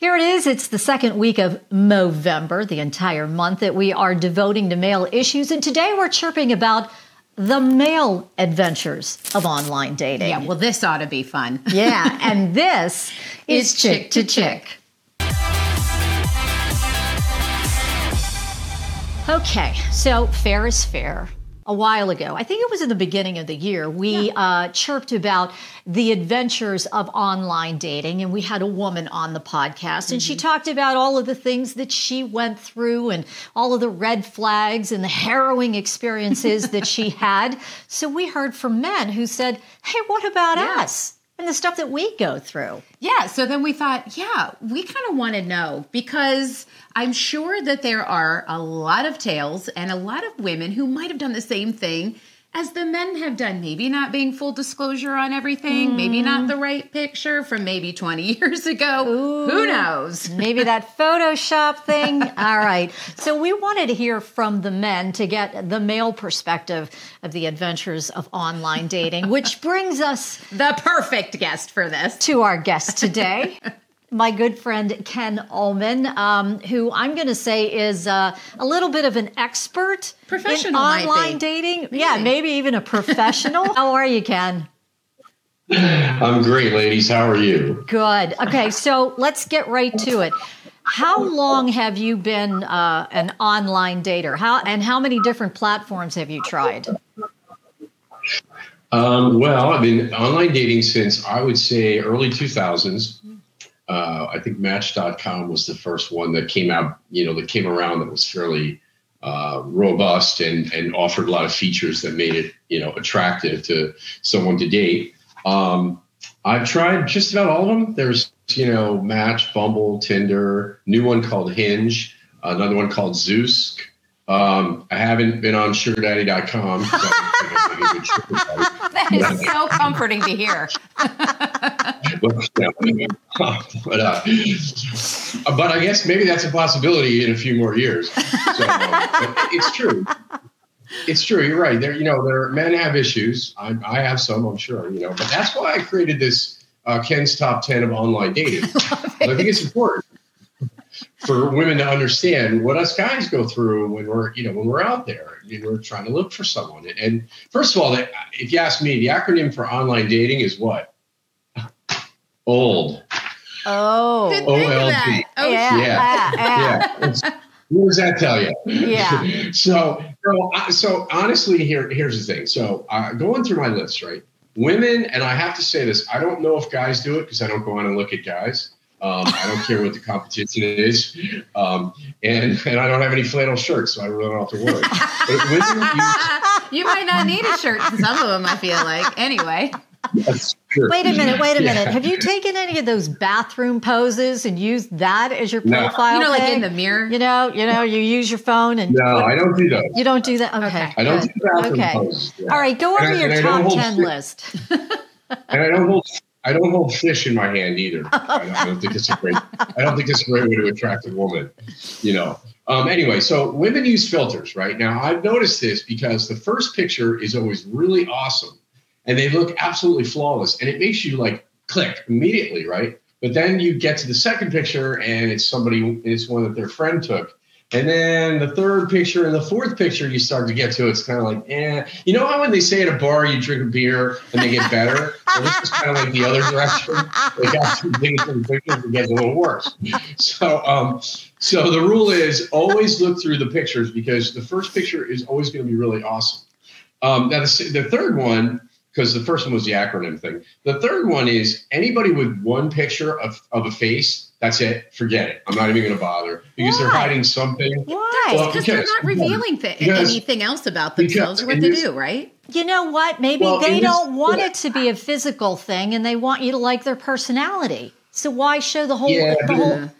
Here it is. It's the second week of Movember, the entire month that we are devoting to male issues. And today we're chirping about the male adventures of online dating. Yeah, well, this ought to be fun. yeah, and this is Chick to Chick. Okay, so fair is fair a while ago. I think it was in the beginning of the year. We yeah. uh, chirped about the adventures of online dating, and we had a woman on the podcast, mm-hmm. and she mm-hmm. talked about all of the things that she went through and all of the red flags and the harrowing experiences that she had. So we heard from men who said, Hey, what about yeah. us? And the stuff that we go through. Yeah. So then we thought, yeah, we kind of want to know because I'm sure that there are a lot of tales and a lot of women who might have done the same thing as the men have done. Maybe not being full disclosure on everything, mm. maybe not the right picture from maybe 20 years ago. Ooh, Who knows? maybe that Photoshop thing. All right. So we wanted to hear from the men to get the male perspective of the adventures of online dating, which brings us the perfect guest for this to our guest today. My good friend Ken Ullman, um, who I'm going to say is uh, a little bit of an expert professional in online dating. Maybe. Yeah, maybe even a professional. How are you, Ken? I'm great, ladies. How are you? Good. Okay, so let's get right to it. How long have you been uh, an online dater? How and how many different platforms have you tried? Um, well, I've been online dating since I would say early 2000s uh, I think Match.com was the first one that came out, you know, that came around that was fairly uh, robust and and offered a lot of features that made it, you know, attractive to someone to date. Um, I've tried just about all of them. There's, you know, Match, Bumble, Tinder, new one called Hinge, another one called Zoosk. Um, I haven't been on SugarDaddy.com. that is so comforting to hear. but, uh, but I guess maybe that's a possibility in a few more years. So, it's true. It's true. You're right. There, you know, there men have issues. I, I have some, I'm sure. You know, but that's why I created this uh, Ken's top ten of online dating. I think it's important for women to understand what us guys go through when we're, you know, when we're out there and we're trying to look for someone. And first of all, if you ask me, the acronym for online dating is what? Old. Oh. OLD. Oh, yeah. Yeah. yeah. yeah. What does that tell you? Yeah. so, so, so honestly, here, here's the thing. So, uh, going through my list, right? Women, and I have to say this, I don't know if guys do it because I don't go on and look at guys. Um, I don't care what the competition is, um, and and I don't have any flannel shirts, so I really don't have to worry. But you, you might not need a shirt. Some of them, I feel like. Anyway. Wait a minute, wait a yeah. minute. Have you taken any of those bathroom poses and used that as your profile? No. You know, like in the mirror. You know, you know, you use your phone and No, what, I don't do that. You don't do that? Okay. I don't do bathroom okay. poses. Yeah. All right, go over and your top ten list. and I don't hold I don't hold fish in my hand either. I don't, I don't think it's a great. I don't think it's a great way to attract a woman. You know. Um, anyway, so women use filters, right? Now I've noticed this because the first picture is always really awesome, and they look absolutely flawless, and it makes you like click immediately, right? But then you get to the second picture, and it's somebody, it's one that their friend took, and then the third picture and the fourth picture you start to get to, it's kind of like, eh. You know how when they say at a bar you drink a beer and they get better? well, this is kind of like the other direction. They got two things pictures, it gets a little worse. So, um, so the rule is always look through the pictures because the first picture is always going to be really awesome. Um, now, the, the third one, because the first one was the acronym thing. The third one is anybody with one picture of, of a face that's it. Forget it. I'm not even going to bother because Why? they're hiding something. Why? Well, because, they're not revealing th- because, anything else about themselves or what to do, right? You know what? Maybe well, they don't this, want yeah. it to be a physical thing, and they want you to like their personality. So why show the whole? Yeah, the whole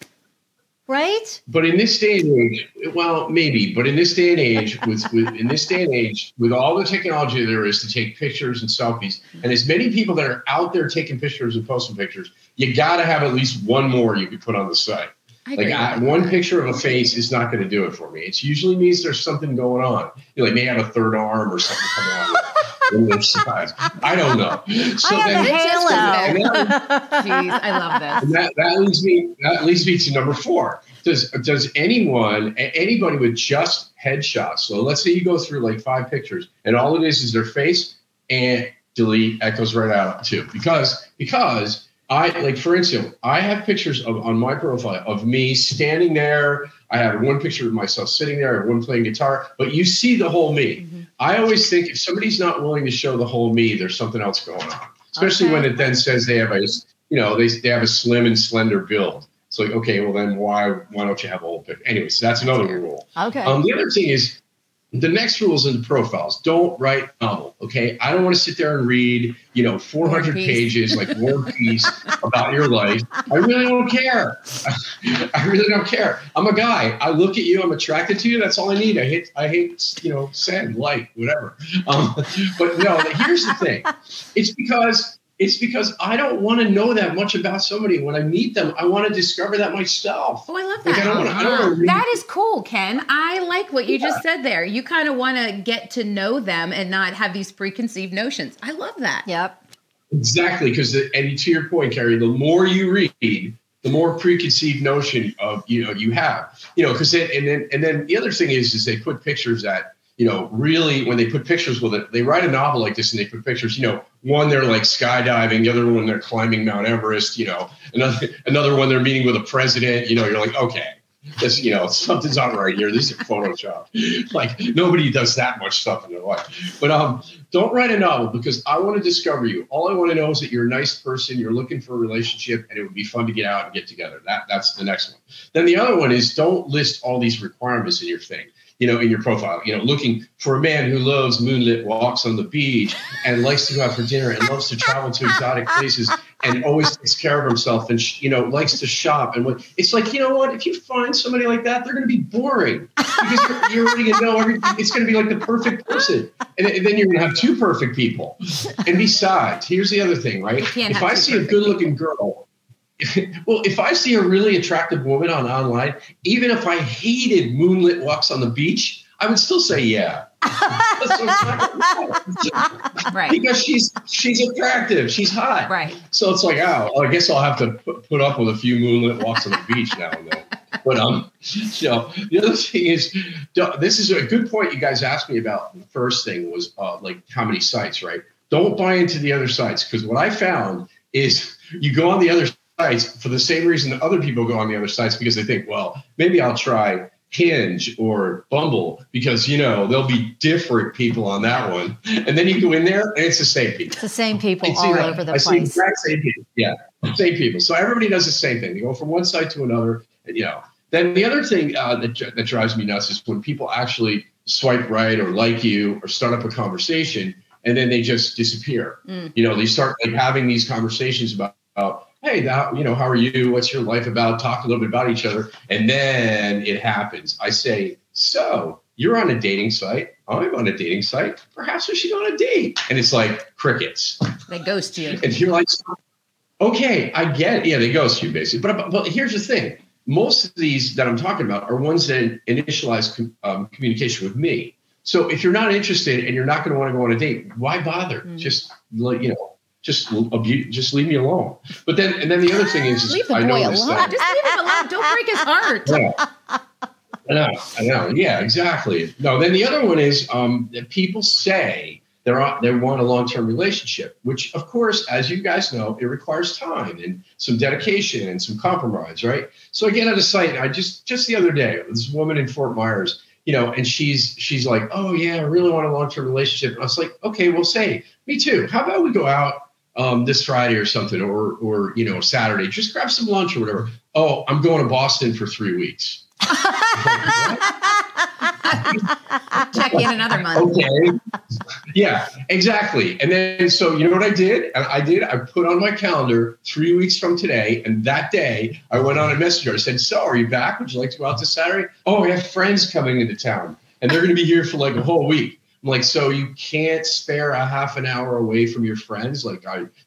right? But in this day and age, well, maybe, but in this day and age, with, with in this day and age, with all the technology there is to take pictures and selfies, and as many people that are out there taking pictures and posting pictures, you got to have at least one more you could put on the site. I like I, one picture of a face is not going to do it for me. It usually means there's something going on. You know, like may have a third arm or something coming on. in their size. I don't know. So I have then, a halo. Jeez, I love this. And that, that leads me that leads me to number four. Does does anyone anybody with just headshots? So let's say you go through like five pictures, and all it is is their face and delete echoes right out too. Because because I like for instance, I have pictures of on my profile of me standing there. I have one picture of myself sitting there, one playing guitar, but you see the whole me. Mm-hmm. I always think if somebody's not willing to show the whole me, there's something else going on. Especially okay. when it then says they have a you know, they, they have a slim and slender build. It's like, okay, well then why why don't you have a whole picture? Anyway, so that's another rule. Okay. Um, the other thing is the next rule is in the profiles. Don't write novel. Okay. I don't want to sit there and read, you know, 400 pages like War Peace about your life. I really don't care. I really don't care. I'm a guy. I look at you. I'm attracted to you. That's all I need. I hate, I hate, you know, send, like, whatever. Um, but no, here's the thing. It's because it's because I don't want to know that much about somebody. When I meet them, I want to discover that myself. Oh, I love that. Like, I wanna, I that is cool, Ken. I like what you yeah. just said there. You kind of want to get to know them and not have these preconceived notions. I love that. Yep. Exactly, because and to your point, Carrie, the more you read, the more preconceived notion of you know you have. You know, because and then and then the other thing is is they put pictures that you know, really when they put pictures with it, they write a novel like this and they put pictures, you know, one they're like skydiving, the other one they're climbing Mount Everest, you know, another another one they're meeting with a president, you know, you're like, okay, this, you know, something's not right here. This is a Photoshop. Like nobody does that much stuff in their life. But um, don't write a novel because I want to discover you. All I want to know is that you're a nice person, you're looking for a relationship, and it would be fun to get out and get together. That that's the next one. Then the other one is don't list all these requirements in your thing you know, in your profile, you know, looking for a man who loves moonlit walks on the beach and likes to go out for dinner and loves to travel to exotic places and always takes care of himself and, you know, likes to shop. And what it's like, you know what, if you find somebody like that, they're going to be boring because you're, you're already going to know everything. It's going to be like the perfect person. And, and then you're going to have two perfect people. And besides, here's the other thing, right? If I see a good looking girl, well, if I see a really attractive woman on online, even if I hated moonlit walks on the beach, I would still say yeah. right. Because she's she's attractive, she's hot. Right. So it's like, oh, I guess I'll have to put, put up with a few moonlit walks on the beach now and then. But um, you know, the other thing is, this is a good point you guys asked me about. The first thing was uh, like how many sites, right? Don't buy into the other sites because what I found is you go on the other sites for the same reason that other people go on the other sites because they think, well, maybe I'll try Hinge or Bumble because you know there'll be different people on that one, and then you go in there and it's the same people. It's the same people it's all over the I place. Same people. Yeah, same people. So everybody does the same thing. They go from one site to another. And, you know. Then the other thing uh, that that drives me nuts is when people actually swipe right or like you or start up a conversation and then they just disappear. Mm. You know, they start like having these conversations about. about hey, that, you know, how are you? What's your life about? Talk a little bit about each other. And then it happens. I say, so you're on a dating site. I'm on a dating site. Perhaps we should go on a date. And it's like crickets. They ghost you. and you're like, okay, I get it. Yeah, they ghost you basically. But, but, here's the thing. Most of these that I'm talking about are ones that initialize um, communication with me. So if you're not interested and you're not going to want to go on a date, why bother? Mm. Just you know, just abuse, just leave me alone. But then, and then the other thing is, is leave the I boy alone. That, just leave him alone. Don't break his heart. Yeah. I know, I know. Yeah, exactly. No, then the other one is um, that people say they're on, they want a long term relationship, which, of course, as you guys know, it requires time and some dedication and some compromise, right? So I get at a site. I just just the other day, this woman in Fort Myers, you know, and she's she's like, oh yeah, I really want a long term relationship. And I was like, okay, well, say me too. How about we go out um, this Friday or something, or or you know Saturday. Just grab some lunch or whatever. Oh, I'm going to Boston for three weeks. Check in another month. Okay. Yeah, exactly. And then so you know what I did? I did. I put on my calendar three weeks from today, and that day I went on a messenger. I said, "So, are you back? Would you like to go out this Saturday? Oh, I have friends coming into town, and they're going to be here for like a whole week." Like, so you can't spare a half an hour away from your friends? Like,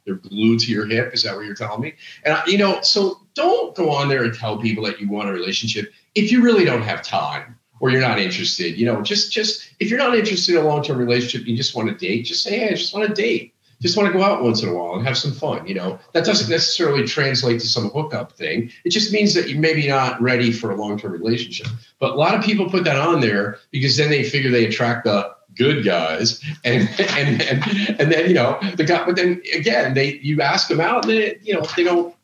they're glued to your hip? Is that what you're telling me? And, you know, so don't go on there and tell people that you want a relationship if you really don't have time or you're not interested. You know, just just if you're not interested in a long term relationship, you just want to date. Just say, hey, I just want to date. Just want to go out once in a while and have some fun. You know, that doesn't necessarily translate to some hookup thing. It just means that you're maybe not ready for a long term relationship. But a lot of people put that on there because then they figure they attract the good guys. And and and, and then you know the guy but then again they you ask them out and you know they don't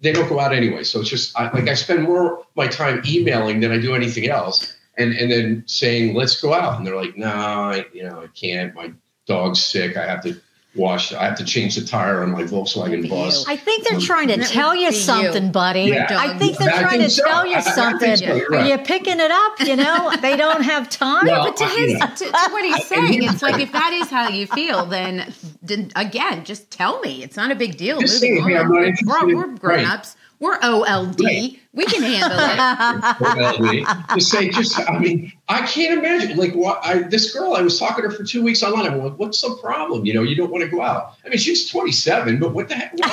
they don't go out anyway. So it's just I, like i spend more my time emailing than i do anything else and and then saying let's go out. And they're like no nah, you know i can't. My dog's sick. I have to wash. I have to change the tire on my Volkswagen bus. I think they're um, trying to tell you something, you. buddy. Yeah. I think they're trying think to so. tell you something. So, right. Are you picking it up? You know, they don't have time. Well, but to, his, yeah. to, to what he's saying, it's like if that is how you feel, then, then again, just tell me. It's not a big deal. Just Moving say, on. We're, we're grown ups. We're OLD. Right. We can handle it. OLD. Just say, just, I mean, I can't imagine. Like, what? I, this girl, I was talking to her for two weeks online. I'm like, what's the problem? You know, you don't want to go out. I mean, she's 27, but what the heck?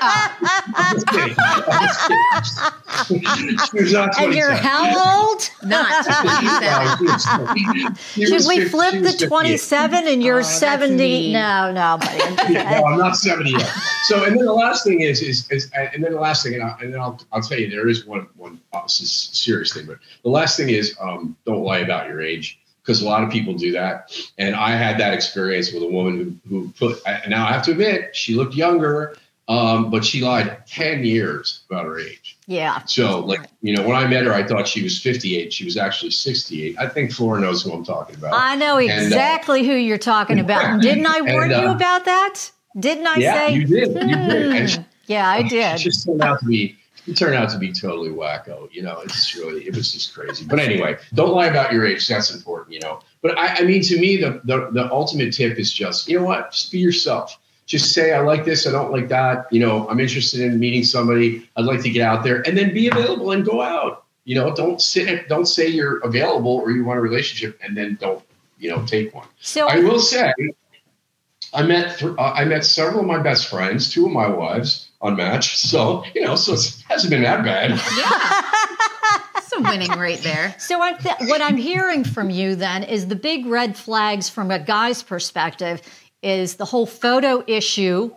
What, I'm just kidding. I'm just kidding. not 27. And you're uh, how old? Not 27. Should we flip the 27 and you're oh, 70? No, no, buddy. no, I'm not 70 yet. So, and then the last thing is, is, is and then the last thing, and, I, and then I'll, I'll tell you, there is one, one uh, serious thing, but the last thing is, um, don't lie about your age because a lot of people do that. And I had that experience with a woman who, who put, now I have to admit, she looked younger, um, but she lied 10 years about her age. Yeah. So, like, you know, when I met her, I thought she was 58. She was actually 68. I think Flora knows who I'm talking about. I know exactly and, uh, who you're talking about. Didn't I warn and, uh, you about that? Didn't I yeah, say? You did. You did. Hmm. yeah, I did. She just turned out to be it turned out to be totally wacko. You know, it's really it was just crazy. But anyway, don't lie about your age. That's important. You know. But I, I mean, to me, the, the the ultimate tip is just you know what, just be yourself. Just say I like this, I don't like that. You know, I'm interested in meeting somebody. I'd like to get out there, and then be available and go out. You know, don't sit, don't say you're available or you want a relationship, and then don't you know take one. So I will say, I met th- uh, I met several of my best friends, two of my wives on Match. So you know, so it hasn't been that bad. Yeah, it's a winning rate there. So I th- what I'm hearing from you then is the big red flags from a guy's perspective is the whole photo issue.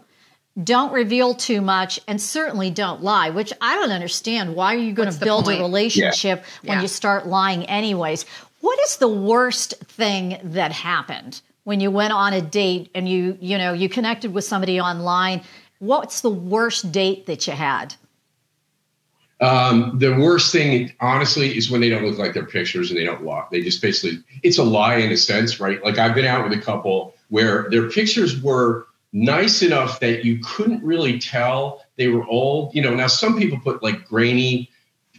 Don't reveal too much, and certainly don't lie. Which I don't understand. Why are you going to build a relationship yeah. when yeah. you start lying, anyways? What is the worst thing that happened? When you went on a date and you you know you connected with somebody online what's the worst date that you had um, the worst thing, honestly, is when they don't look like their pictures and they don't walk. They just basically, it's a lie in a sense, right? Like I've been out with a couple where their pictures were nice enough that you couldn't really tell they were old. You know, now some people put like grainy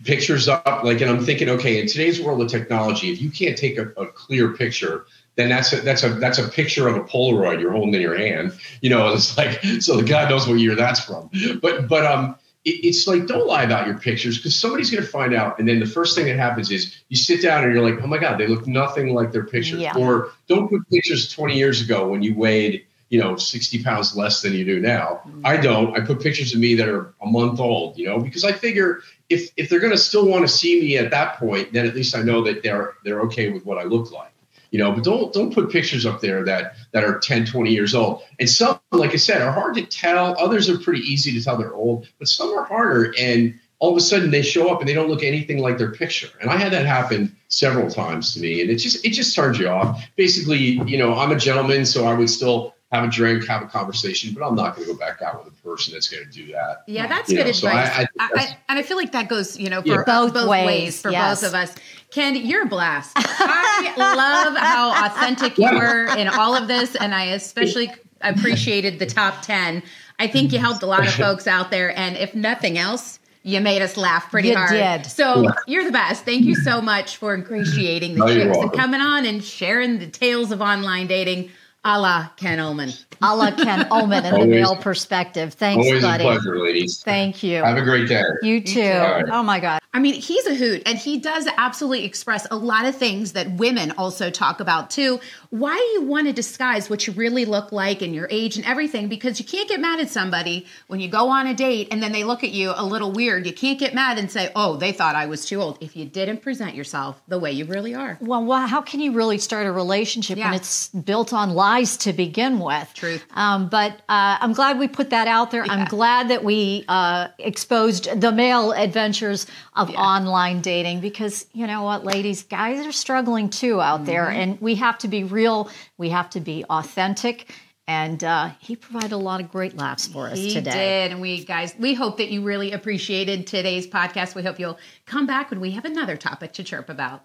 pictures up, like, and I'm thinking, okay, in today's world of technology, if you can't take a, a clear picture, then that's a that's a that's a picture of a Polaroid you're holding in your hand. You know, it's like so the guy knows what year that's from. But but um it, it's like don't lie about your pictures because somebody's gonna find out. And then the first thing that happens is you sit down and you're like, oh my God, they look nothing like their pictures. Yeah. Or don't put pictures 20 years ago when you weighed you know 60 pounds less than you do now mm-hmm. i don't i put pictures of me that are a month old you know because i figure if if they're going to still want to see me at that point then at least i know that they're they're okay with what i look like you know but don't don't put pictures up there that that are 10 20 years old and some like i said are hard to tell others are pretty easy to tell they're old but some are harder and all of a sudden they show up and they don't look anything like their picture and i had that happen several times to me and it just it just turns you off basically you know i'm a gentleman so i would still have a drink, have a conversation, but I'm not going to go back out with a person that's going to do that. Yeah, that's you good know, advice. So I, I, I, and I feel like that goes, you know, for yeah. both, both ways, ways for yes. both of us. Candy, you're a blast. I love how authentic you were in all of this, and I especially appreciated the top 10. I think you helped a lot of folks out there, and if nothing else, you made us laugh pretty you hard. Did. So you're the best. Thank you so much for ingratiating the chicks and coming on and sharing the tales of online dating. A la Ken Ullman. A la Ken Ullman and the male perspective. Thanks, always buddy. a pleasure, ladies. Thank you. Have a great day. You too. Right. Oh my God. I mean, he's a hoot, and he does absolutely express a lot of things that women also talk about too. Why do you want to disguise what you really look like and your age and everything? Because you can't get mad at somebody when you go on a date and then they look at you a little weird. You can't get mad and say, "Oh, they thought I was too old." If you didn't present yourself the way you really are. Well, why- how can you really start a relationship when it's built on lies to begin with? Truth. Um, but uh, I'm glad we put that out there. I'm glad that we uh, exposed the male adventures of online dating because you know what, ladies, guys are struggling too out there, Mm-hmm. and we have to be real. We have to be authentic. And uh, he provided a lot of great laughs for us He today. did, and we guys, we hope that you really appreciated today's podcast. We hope you'll come back when we have another topic to chirp about.